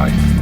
life.